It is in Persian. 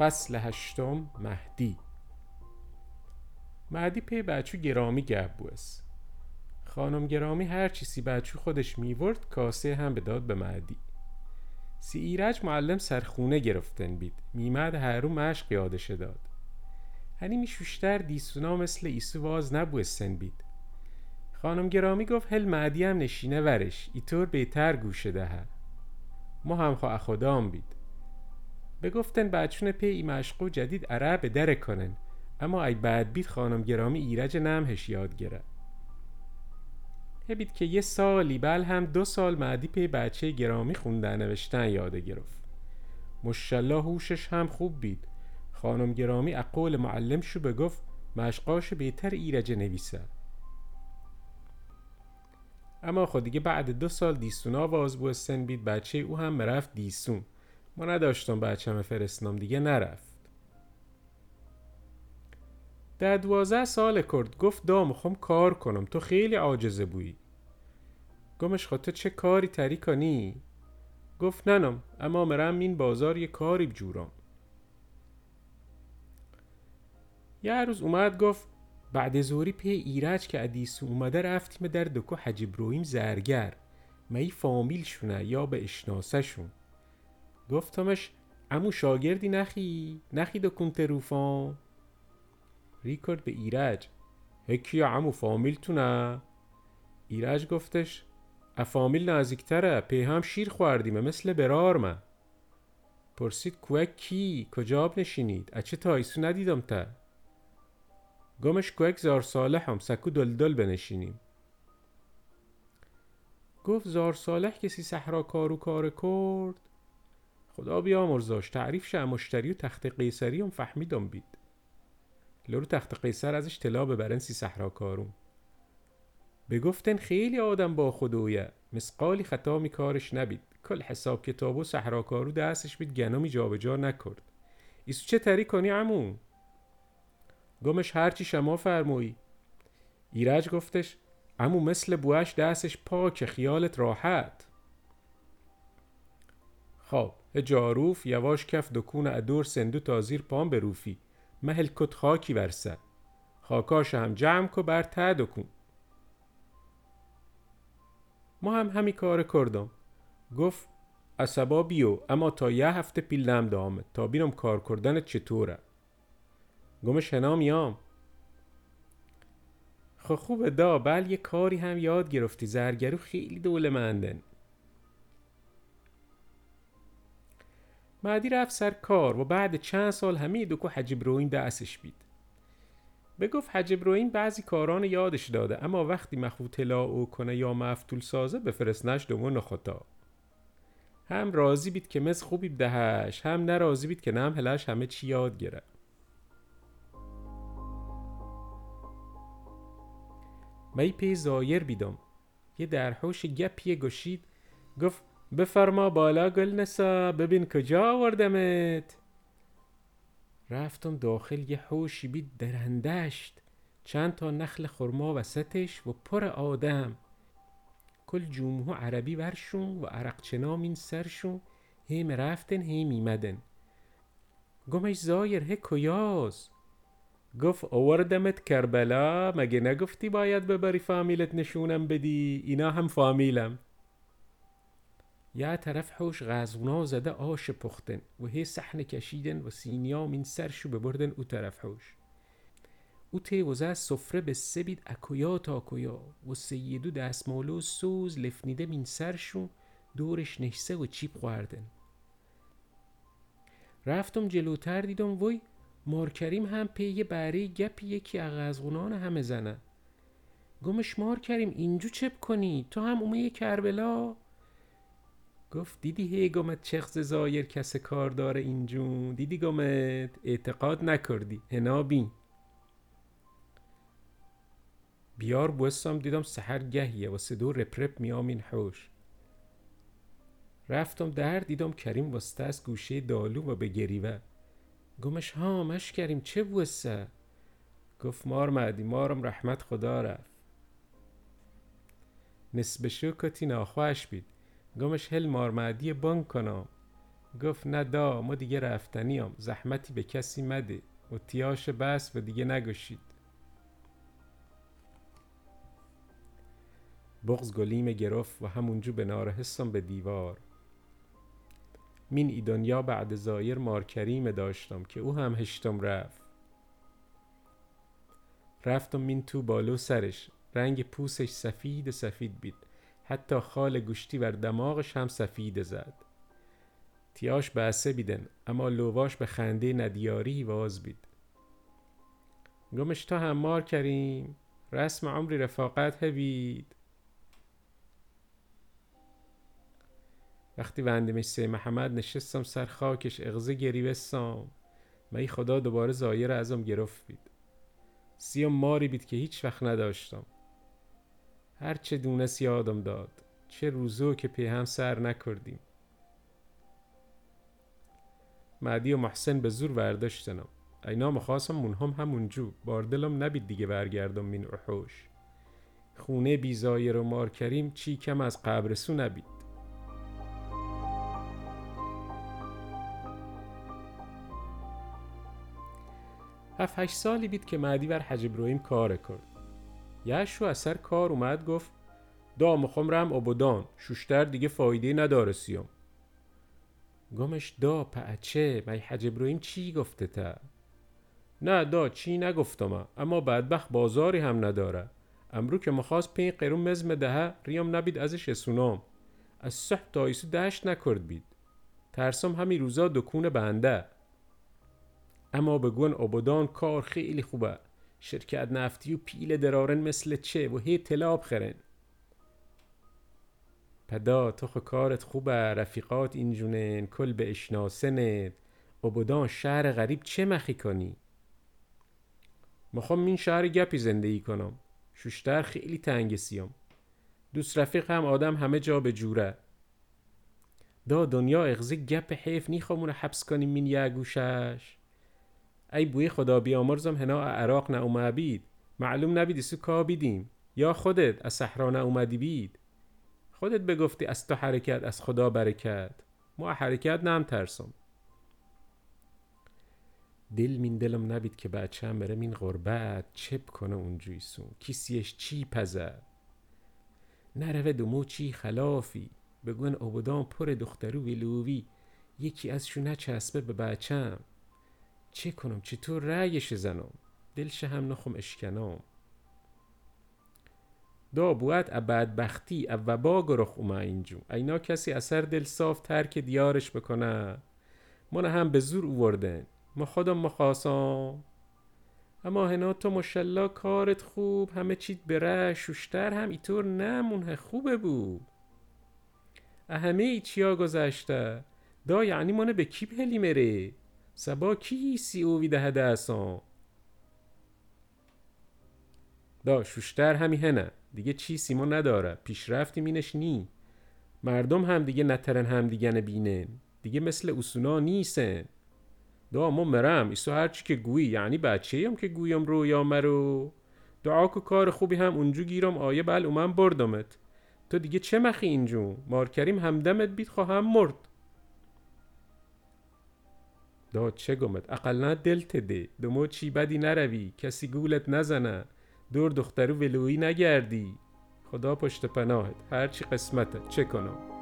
فصل هشتم مهدی. مهدی پی بچو گرامی گب بوس. خانم گرامی هر چیزی بچو خودش میورد کاسه هم به داد به مهدی. سی ایرج معلم سرخونه گرفتن بید. میمد هرو مشق یادشه داد. هنی میشوشتر دیسونا مثل ایسو واز نبوستن بید. خانم گرامی گفت هل مهدی هم نشینه ورش. ایطور بهتر گوشه دهه ما هم خواه خدام بید. بگفتن بچون پی ای مشقو جدید اره به کنن. اما ای بعد بید خانم گرامی ایرج نمهش یاد گره هبید که یه سالی بل هم دو سال معدی پی بچه گرامی خوندن نوشتن یاده گرفت. مشالله هوشش هم خوب بید. خانم گرامی اقول معلم شو بگفت مشقاش بهتر ایرج نویسه. اما خود دیگه بعد دو سال دیسونا واز بوستن بید بچه او هم مرفت دیسون. ما نداشتم بچه‌مه فرستنم دیگه نرفت. در دوازده سال کرد. گفت دا می‌خوام کار کنم. تو خیلی عاجزه بویی. گمش خود تو چه کاری تری کنی؟ گفت ننم اما مرم این بازار یه کاری بجورم. یه روز اومد گفت بعد زوری پی ایرج که ادیسو اومده رفتیم در دکو حج ابراهیم زرگر. می فامیل شونه یا به اشناسه شون. گفتمش امو شاگردی نخی نخی دکون تروفان ریکارد به ایرج هکی فامیل تونه ایرج گفتش افامیل نزدیکتره پی هم شیر خوردیم مثل برار من. پرسید کوک کی؟ کجا نشینید؟ اچه تایسو ندیدم تا. گمش کوک زار صالح هم سکو دلدل بنشینیم. گفت زار صالح کسی صحرا کارو کار کرد؟ خدا بیامرزاش تعریف شه مشتری و تخت قیصری هم فهمیدم بید. لرو تخت قیصر ازش طلا ببرن سی صحرا کارون. بگفتن خیلی آدم با خدویه مسقالی خطا می کارش نبید. کل حساب کتاب و صحرا کارو دستش بید گنامی جابجا نکرد. ایسو چه تری کنی عمو؟ گمش هرچی شما فرمویی. ایرج گفتش عمو مثل بوش دستش پاک خیالت راحت. خب جاروف یواش کف دکون ادور سندو تا زیر پام بروفی مهل کت خاکی ورسه خاکاش هم جمع کو بر ته دکون ما هم همی کار کردم. گفت عصبا بیو اما تا یه هفته پیلم دامه تا بینم کار کردن چطوره؟ گمش هنا میام. خب خوبه دا بل یه کاری هم یاد گرفتی. زرگرو خیلی دولمندن معدی رفت سر کار و بعد چند سال همه دکو حج ابراهیم دستش بید. بگفت حج ابراهیم بعضی کاران یادش داده اما وقتی مخو طلا او کنه یا مفتول سازه بفرستنش دومو نخطا هم راضی بید که مز خوبی بدهش هم نراضی بید که نم هلش همه چی یاد گره می پی زایر بیدم. یه درحوش گپیه گشید گفت بفرما بالا گل نسا ببین کجا آوردمت. رفتم داخل یه حوشی بید درندشت چند تا نخل خرما وسطش و پر آدم. کل جمهو عربی ورشون و عرقچنام این سرشون هم رفتن هم ایمدن. گمش زایر هی کجاز گفت آوردمت کربلا مگه نگفتی باید ببری فامیلت نشونم بدی؟ اینا هم فامیلم. یه طرف حوش غزونا زده آش پختن و هی صحنه کشیدن و سینیا من سرشو ببردن او طرف حوش. او تیوزه سفره به سبید اکویا تا اکویا و سیدو دستمالو سوز لفنیده من سرشو دورش نشسه و چیپ خوردن رفتم جلوتر دیدم وی مارکریم هم پی یه بره گپی یکی اغزغونان همه زنه. گمش مارکریم اینجو چپ کنی؟ تو هم اومه کربلا؟ گفت دیدی هی گمت چخز زایر کس کار داره اینجون دیدی گمت؟ اعتقاد نکردی. هنا بین. بیار بوستم دیدم سحر گهیه. و صدو رپ رپ میام این حوش. رفتم در دیدم کریم وسته از گوشه دالو و به گریوه. گمش ها مش کریم چه بوسته گفت مار مدی مارم رحمت خدا رفت. نسبه شو کتی ناخواهش بید. گمش هل مارمدی بانک کنم گفت نه دا ما دیگه رفتنیم زحمتی به کسی مده. و تیاش بس و دیگه نگشید. بغز گلیم گرفت و همونجو به نارهستم به دیوار. مین ای دنیا بعد زایر مارکریم داشتم که او هم هشتم رفت. رفتم مین تو بالو سرش. رنگ پوسش سفید سفید بید. حتی خال گوشتی ور دماغش هم سفید زد. تیاش بسه بیدن اما لواش به خنده ندیاری واز بید. گمش تا مار کریم رسم عمری رفاقت هبید. وقتی وندمش سی محمد نشستم سر خاکش اغزه گری بستم. می خدا دوباره زایر ازم گرفت بید. سیام ماری بید که هیچ وقت نداشتم. هر چه دونست یادم داد. چه روزو که پی هم سر نکردیم. معدی و محسن به زور ورداشتنم. اینا مخواستم منهم همونجو باردلم نبید دیگه برگردم من احوش. خونه بیزایر و مار کریم چی کم از قبرسو نبید. هفت هشت سالی بید که معدی ور حج ابراهیم کار کرد. یشو از سر کار اومد گفت دا مخوام رم آبودان شوشتر دیگه فایده نداره سیام. گمش دا پعچه می حج ابراهیم چی گفته تا؟ نه دا چی نگفتم. اما بدبخت بازاری هم نداره. امرو که مخواست پین قیرون مزم دهه ریام نبید ازش اسونام از صحب تا ایسو دشت نکرد بید. ترسم همی روزا دکون بنده. اما بگون آبادان کار خیلی خوبه. شرکت نفتی و پیل درارن مثل چه و هی تلاب خرن. پدا تو کارت خوبه رفیقات اینجونن کل به اشناسنت. آبادان شهر غریب چه مخی کنی؟ مخوام این شهر گپی زندگی کنم. شوشتر خیلی تنگ سیام دوست رفیق هم آدم همه جا به جوره. دا دنیا اغزه گپ حیف نیخوامونه حبس کنیم من یه گوشش. ای بوی خدا بیامرزم هنا عراق نه بید. معلوم نبیدی سو کا بیدیم. یا خودت از صحرا اومدی بید. خودت بگفتی از تو حرکت از خدا برکت. ما حرکت نم ترسم. دل مین دلم نبید که بچه هم بره مین غربت. چپ کنه اونجوی سون کیسیش چی پزه نروه دمو چی خلافی؟ بگون عبدان پر دخترو ولووی. یکی ازشو نچسبه به بچم. چه کنم؟ چطور رأیش زنم؟ دلش هم نخم اشکنم. دا بوید ابد بختی او وبا گرخ اومه اینجو اینا کسی اثر دل صاف ترک دیارش بکنه. من هم به زور اووردن. ما خودم مخواستم. اما هنا تو مشالله کارت خوب همه چیت بره شوشتر هم ایطور نمونه خوبه بود. اهمه ای چیا گذشته؟ دا یعنی منه به کی پلی مره؟ سبا کی سی او ویده دستان دا شوشتر همی هنه. دیگه چی سیما نداره. پیشرفتی مینش نی. مردم هم دیگه نترن هم دیگه نبینن. دیگه مثل اصونا نیسن دا ما مرم. ایسو هرچی که گویی. یعنی بچه هم که گویم رو یا مرو دعا که کار خوبی هم اونجو گیرم. آیه بل اومن بردمت. تو دیگه چه مخی اینجو مارکریم همدمت بید خواهم مرد. دا چه گمت؟ اقلنا دلت ده. دمو چی بدی نروی؟ کسی گولت نزنه. دور دخترو ولویی نگردی. خدا پشت پناهت. هرچی قسمته. چه کنم؟